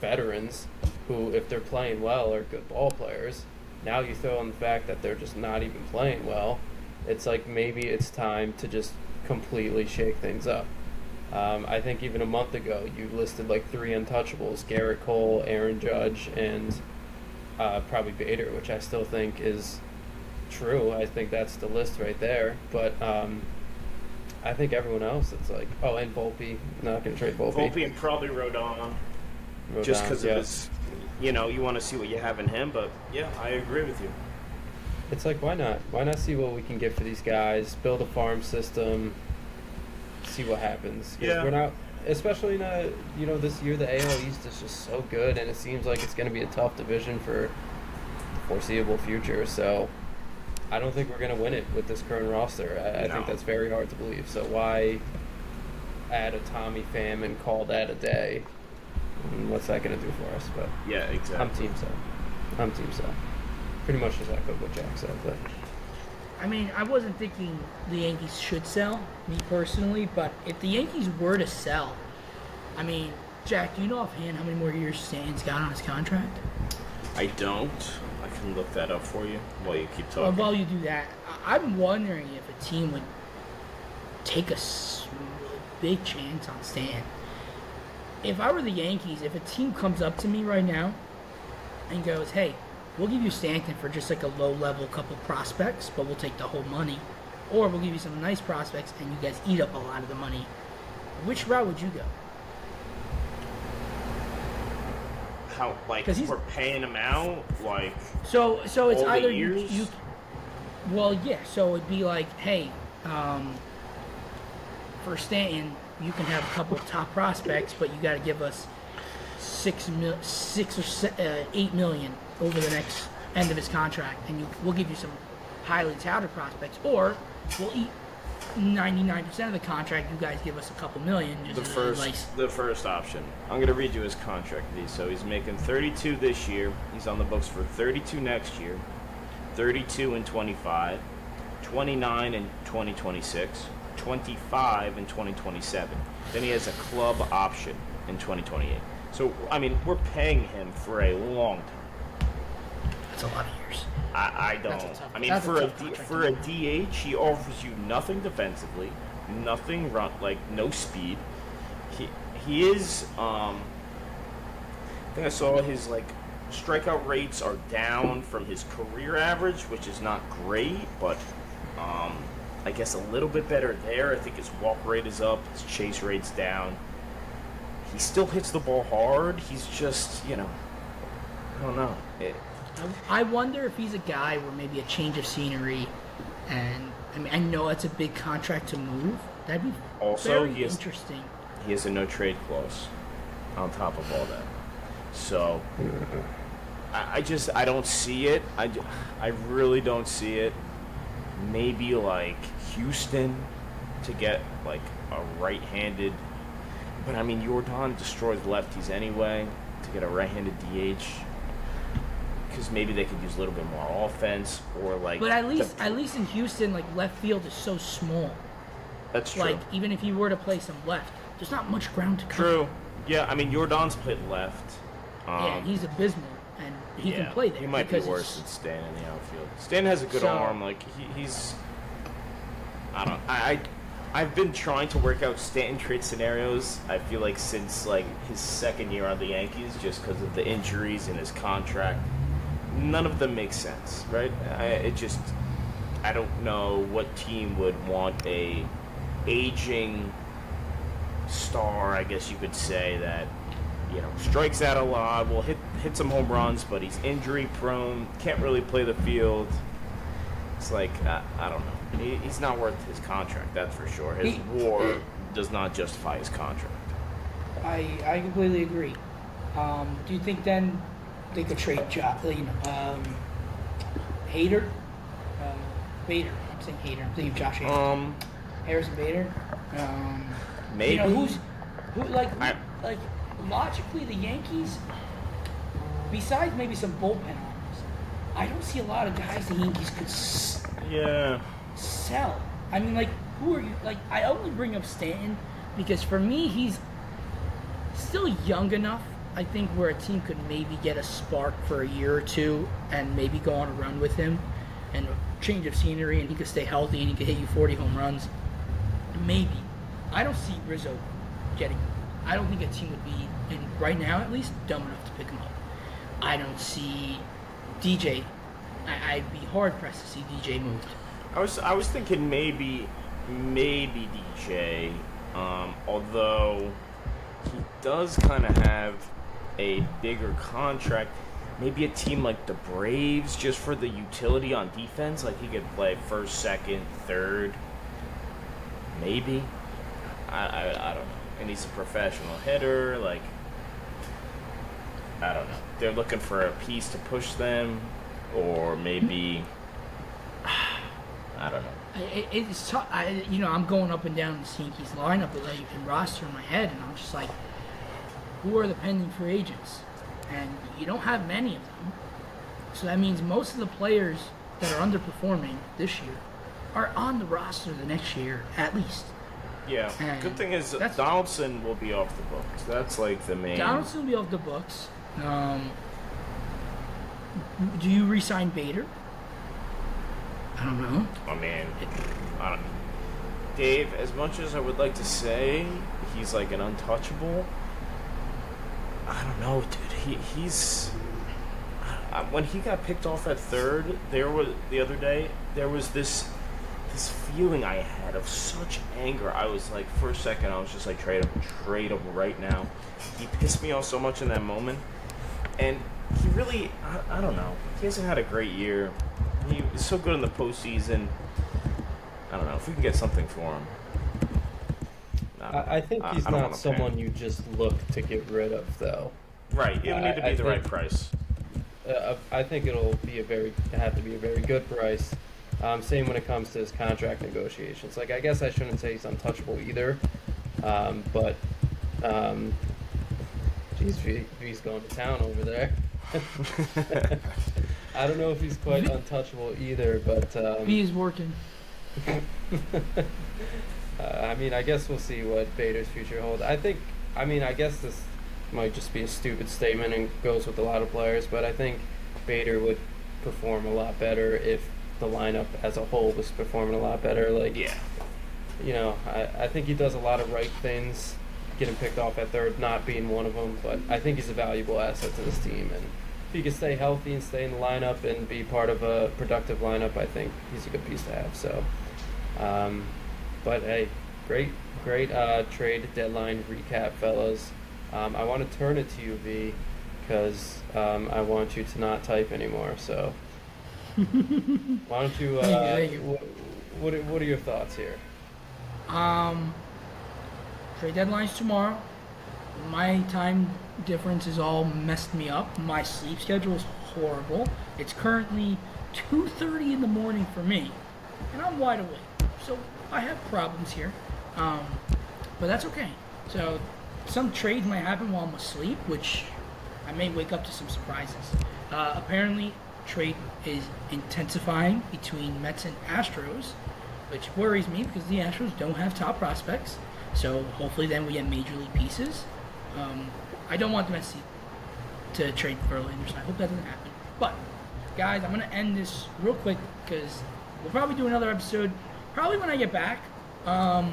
veterans who, if they're playing well, are good ball players. Now you throw in the fact that they're just not even playing well. It's like maybe it's time to just completely shake things up. Um, I think even a month ago you listed like three untouchables: Gerrit Cole, Aaron Judge, and uh, probably Bader, which I still think is true. I think that's the list right there. But um, I think everyone else, it's like, oh, and Volpe, not going to trade Volpe. Volpe and probably Rodon, just because yeah. of his. You know, you want to see what you have in him, but yeah, I agree with you. It's like, why not? Why not see what we can get for these guys? Build a farm system. See what happens. Yeah. We're not, especially in a, you know, this year the AL East is just so good, and it seems like it's going to be a tough division for the foreseeable future. So, I don't think we're going to win it with this current roster. I, I think that's very hard to believe. So why add a Tommy Pham and call that a day? And what's that going to do for us? But Yeah, exactly. I'm team sell. I'm team sell. Pretty much just echoed what Jack said, but. I mean, I wasn't thinking the Yankees should sell, me personally, but if the Yankees were to sell, I mean, Jack, do you know offhand how many more years Stan's got on his contract? I don't. I can look that up for you while you keep Well, talking. while you do that, I- I'm wondering if a team would take a s- big chance on Stan. If I were the Yankees, if a team comes up to me right now and goes, "Hey, we'll give you Stanton for just like a low-level couple prospects, but we'll take the whole money," or we'll give you some nice prospects and you guys eat up a lot of the money, which route would you go? How like we're paying him out? Like So, so it's either you, you. Well, yeah. So it'd be like, hey, um, for Stanton, you can have a couple of top prospects, but you got to give us six mil, six or se- uh, eight million over the next end of his contract, and you, we'll give you some highly touted prospects, or we'll eat ninety-nine percent of the contract. You guys give us a couple million. Just the first the first option. I'm gonna read you his contract. Lee. So he's making 32 this year. He's on the books for 32 next year, 32 in 25, 29 in 2026, 25 in 2027. Then he has a club option in 2028. So I mean, we're paying him for a long time. That's a lot of years. I, I don't. tough- I mean, a for a, contract for a. DH, he offers you nothing defensively, nothing run like no speed. He he is. Um, I think I saw his like strikeout rates are down from his career average, which is not great, but um, I guess, a little bit better there. I think his walk rate is up, his chase rate's down. He still hits the ball hard. He's just, you know, I don't know. It, I I wonder if he's a guy where maybe a change of scenery, and I mean I know it's a big contract to move. That'd be Also, very he has- interesting. he has a no trade clause on top of all that. So I, I just I don't see it. I, I really don't see it. Maybe like Houston to get like a right-handed, but I mean Jordan destroys lefties anyway. To get a right-handed DH, because maybe they could use a little bit more offense or like. But at the- least at least in Houston, like left field is so small. that's true. Like even if you were to play some left, there's not much ground to cover. True. Yeah, I mean Jordan's played left. Um, Yeah, he's abysmal, and he yeah, can play there. He might be worse it's- than Stan in the outfield. Stan has a good So- arm. Like he, he's, I don't. I, I, I've been trying to work out Stanton trade scenarios. I feel like since like his second year on the Yankees, just because of the injuries and his contract, none of them make sense. Right? I, it just, I don't know what team would want a aging star, I guess you could say that you know strikes out a lot, will hit hit some home runs, but he's injury prone, can't really play the field. It's like I, I don't know. He, he's not worth his contract, that's for sure. His He- WAR does not justify his contract. I I completely agree. Um, do you think then they could trade jo- you know um, Hader, uh, Bader? I'm saying Hader. I'm thinking of Josh Hader. Um, Harrison Bader. Um, maybe. You know who's who like I- like logically the Yankees. Besides maybe some bullpen arms, I don't see a lot of guys the Yankees could s- yeah. sell. I mean, like, who are you? Like, I only bring up Stanton because for me, he's still young enough. I think where a team could maybe get a spark for a year or two and maybe go on a run with him and a change of scenery and he could stay healthy and he could hit you 40 home runs. Maybe. I don't see Rizzo getting. I don't think a team would be, in, right now at least, dumb enough to pick him up. I don't see DJ. I, I'd be hard pressed to see DJ moved. I was I was thinking maybe maybe DJ, um, although he does kind of have a bigger contract. Maybe a team like the Braves just for the utility on defense, like he could play first, second, third. Maybe. I, I, I don't know. And he's a professional hitter. Like I don't know. They're looking for a piece to push them, or maybe I don't know. I- I- It's tough. I, you know, I'm going up and down the Yankees lineup like, and roster in my head, and I'm just like, who are the pending free agents? And you don't have many of them. So that means most of the players that are underperforming this year are on the roster the next year, at least. Yeah. And Good thing is Donaldson will be off the books. That's like the main. Donaldson will be off the books. Um, do you resign Bader? I don't know. I mean, I don't. Dave, as much as I would like to say he's like an untouchable, I don't know, dude. He he's. When he got picked off at third, there was the other day. There was this this feeling I had of such anger. I was like, for a second, I was just like, trade him, trade him right now. He pissed me off so much in that moment, and he really, I, I don't know. He hasn't had a great year. He was so good in the postseason. I don't know if we can get something for him. Don't know. I, I think he's I don't not wanna pay someone you just look to get rid of, though. Right, it would need to be I- I the right price. Uh, I think it'll be a very have to be a very good price. Um, same when it comes to his contract negotiations. Like I guess I shouldn't say he's untouchable either, um, but um, geez, V, V's going to town over there. I don't know if he's quite untouchable either, but um, B working. uh, I mean, I guess we'll see what Bader's future holds. I think, I mean, I guess this might just be a stupid statement and goes with a lot of players, but I think Bader would perform a lot better if the lineup as a whole was performing a lot better. Like, Yeah. you know, I, I think he does a lot of right things. Getting picked off at third, not being one of them, but I think he's a valuable asset to this team. And if he can stay healthy and stay in the lineup and be part of a productive lineup, I think he's a good piece to have. So, Um, but hey, great, great uh, trade deadline recap, fellas. Um, I want to turn it to you, V, because um, I want you to not type anymore. So, why don't you? Uh, Thank you, thank you. wh- what, are, what are your thoughts here? Um, trade deadline's tomorrow. My time difference is all messed me up. My sleep schedule is horrible. It's currently 2:30 in the morning for me, and I'm wide awake. So I have problems here, um, but that's okay. So some trades might happen while I'm asleep, which I may wake up to some surprises. Uh, apparently, trade is intensifying between Mets and Astros, which worries me because the Astros don't have top prospects. So hopefully, then we get major league pieces. Um, I don't want the Mets to, trade Verlander, so I hope that doesn't happen. But guys, I'm gonna end this real quick because we'll probably do another episode probably when I get back. Um,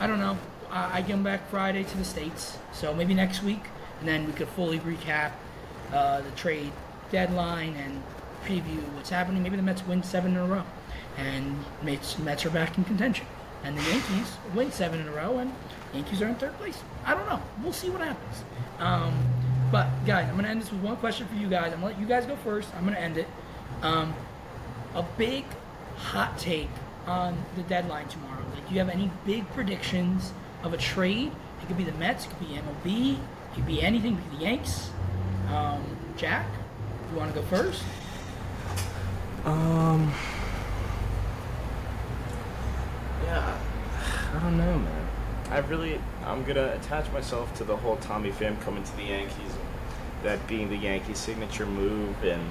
I don't know. I, I come back Friday to the states, so maybe next week, and then we could fully recap uh, the trade deadline and preview what's happening. Maybe the Mets win seven in a row, and Mets, Mets are back in contention, and the Yankees win seven in a row, and Yankees are in third place. I don't know. We'll see what happens. Um, but guys, I'm gonna end this with one question for you guys. I'm gonna let you guys go first. I'm gonna end it. Um, a big hot take on the deadline tomorrow. Like, do you have any big predictions of a trade? It could be the Mets, it could be MLB, it could be anything. It could be the Yanks. Um, Jack, you want to go first? Um. Yeah, I don't know, man. I really, I'm gonna attach myself to the whole Tommy Pham coming to the Yankees, that being the Yankees' signature move, and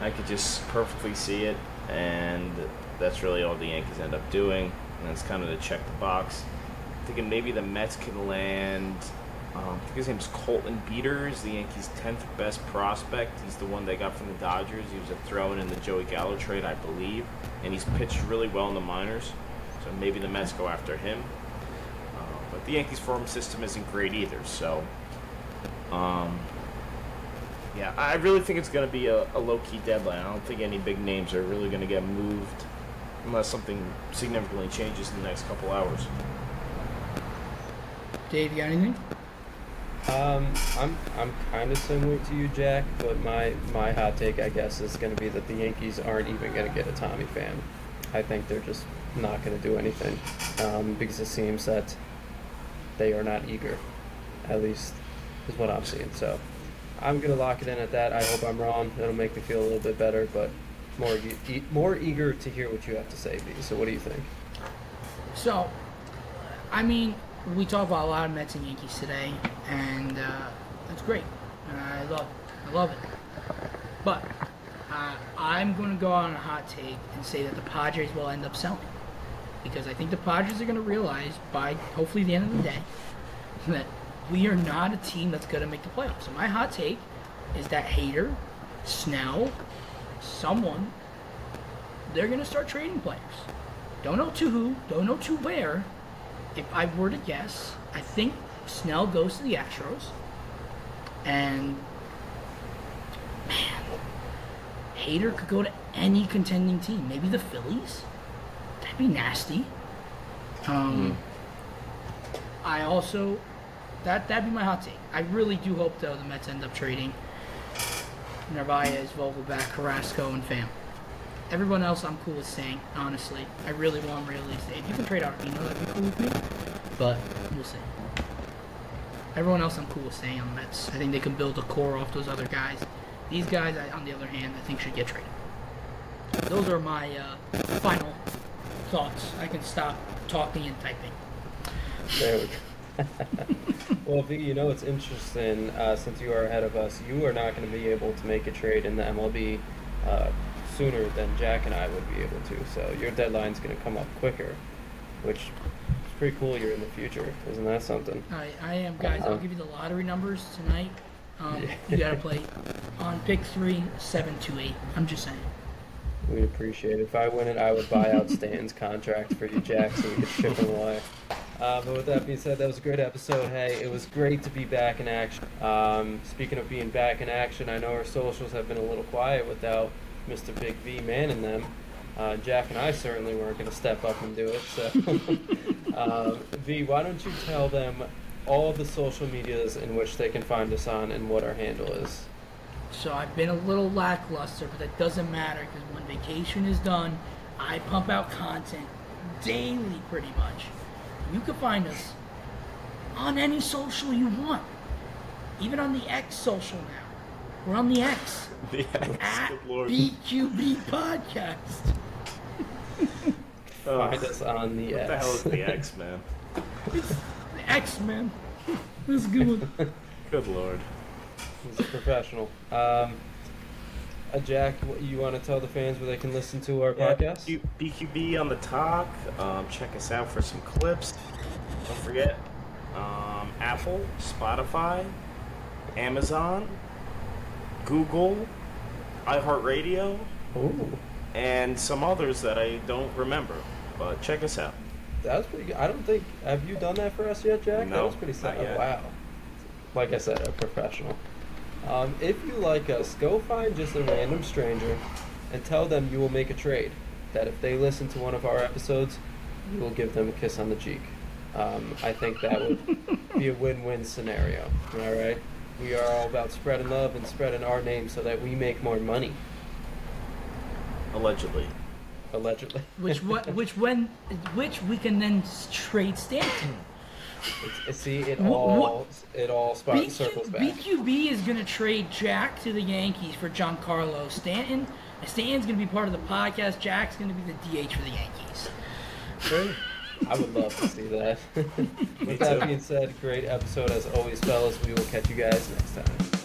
I could just perfectly see it, and that's really all the Yankees end up doing, and it's kind of to check the box. Thinking maybe the Mets can land. Um, I think his name's Clayton Beeters, the Yankees' 10th best prospect. He's the one they got from the Dodgers. He was a throw in in the Joey Gallo trade, I believe, and he's pitched really well in the minors. So maybe the Mets go after him. Uh, but the Yankees' farm system isn't great either, so. Um, yeah, I really think it's going to be a, a low key deadline. I don't think any big names are really going to get moved unless something significantly changes in the next couple hours. Dave, you got anything? Um, I'm I'm kind of similar to you, Jack, but my my hot take, I guess, is going to be that the Yankees aren't even going to get a Tommy Pham. I think they're just not going to do anything um, because it seems that they are not eager. At least is what I'm seeing. So I'm to lock it in at that. I hope I'm wrong. It'll make me feel a little bit better, but more e- more eager to hear what you have to say, B. So what do you think? So, I mean, we talk about a lot of Mets and Yankees today, and uh, that's great. I love it. I love it. But uh, I'm going to go on a hot take and say that the Padres will end up selling. Because I think the Padres are going to realize by hopefully the end of the day that we are not a team that's going to make the playoffs. So my hot take is that Hader, Snell, someone, they're going to start trading players. Don't know to who, don't know to where. If I were to guess, I think Snell goes to the Astros. And man, Hader could go to any contending team. Maybe the Phillies. That'd be nasty. Um, I also that that'd be my hot take. I really do hope though the Mets end up trading Narvaez, Vogelbach, Carrasco, and Pham. Everyone else I'm cool with staying, honestly. I really want Ray to stay. If you can trade Arpino, that'd be cool with me. But we'll see. Everyone else I'm cool with staying on the Mets. I think they can build a core off those other guys. These guys, I, on the other hand, I think should get traded. Those are my uh, final thoughts. I can stop talking and typing. There we go. well, V, you know it's interesting. Uh, since you are ahead of us, you are not going to be able to make a trade in the MLB uh, sooner than Jack and I would be able to. So your deadline's going to come up quicker, which is pretty cool. You're in the future, isn't that something? I, I am, guys. I'll give you the lottery numbers tonight. Um, you gotta play on pick three, seven, two, eight. I'm just saying. We'd appreciate it. If I win it, I would buy out Stanton's contract for you, Jack, so we could ship him away. Uh, but with that being said, that was a great episode. Hey, it was great to be back in action. Um, speaking of being back in action, I know our socials have been a little quiet without Mr. Big V manning them. Uh, Jack and I certainly weren't going to step up and do it. So, um, V, why don't you tell them all the social medias in which they can find us on and what our handle is? So I've been a little lackluster, but that doesn't matter because when vacation is done, I pump out content daily pretty much. You can find us on any social you want, even on the X social now. We're on the X The X, at good lord. BQB Podcast. Oh, Find us on the what the hell is the X, man? The X Man. That's a good one. Good lord. He's a professional. Um, uh, Jack, what, you want to tell the fans where they can listen to our Yeah, podcast? BQ- BQB on the talk. Um, check us out for some clips. Don't forget um, Apple, Spotify, Amazon, Google, iHeartRadio, Ooh, and some others that I don't remember. But check us out. that was pretty good. I don't think. Have you done that for us yet, Jack? that was pretty sad. wow. Like I said, a professional. Um, if you like us, go find just a random stranger and tell them you will make a trade. That if they listen to one of our episodes, you will give them a kiss on the cheek. Um, I think that would be a win-win scenario. All right. We are all about spreading love and spreading our name so that we make more money. Allegedly. Allegedly. Which what which when which we can then s- trade Stanton. It's, see, it all what- it all spot, BQ, circles back. BQB is going to trade Jack to the Yankees for Giancarlo Stanton. Stanton's going to be part of the podcast. Jack's going to be the DH for the Yankees. Great. I would love to see that. With that being said, great episode as always, fellas. We will catch you guys next time.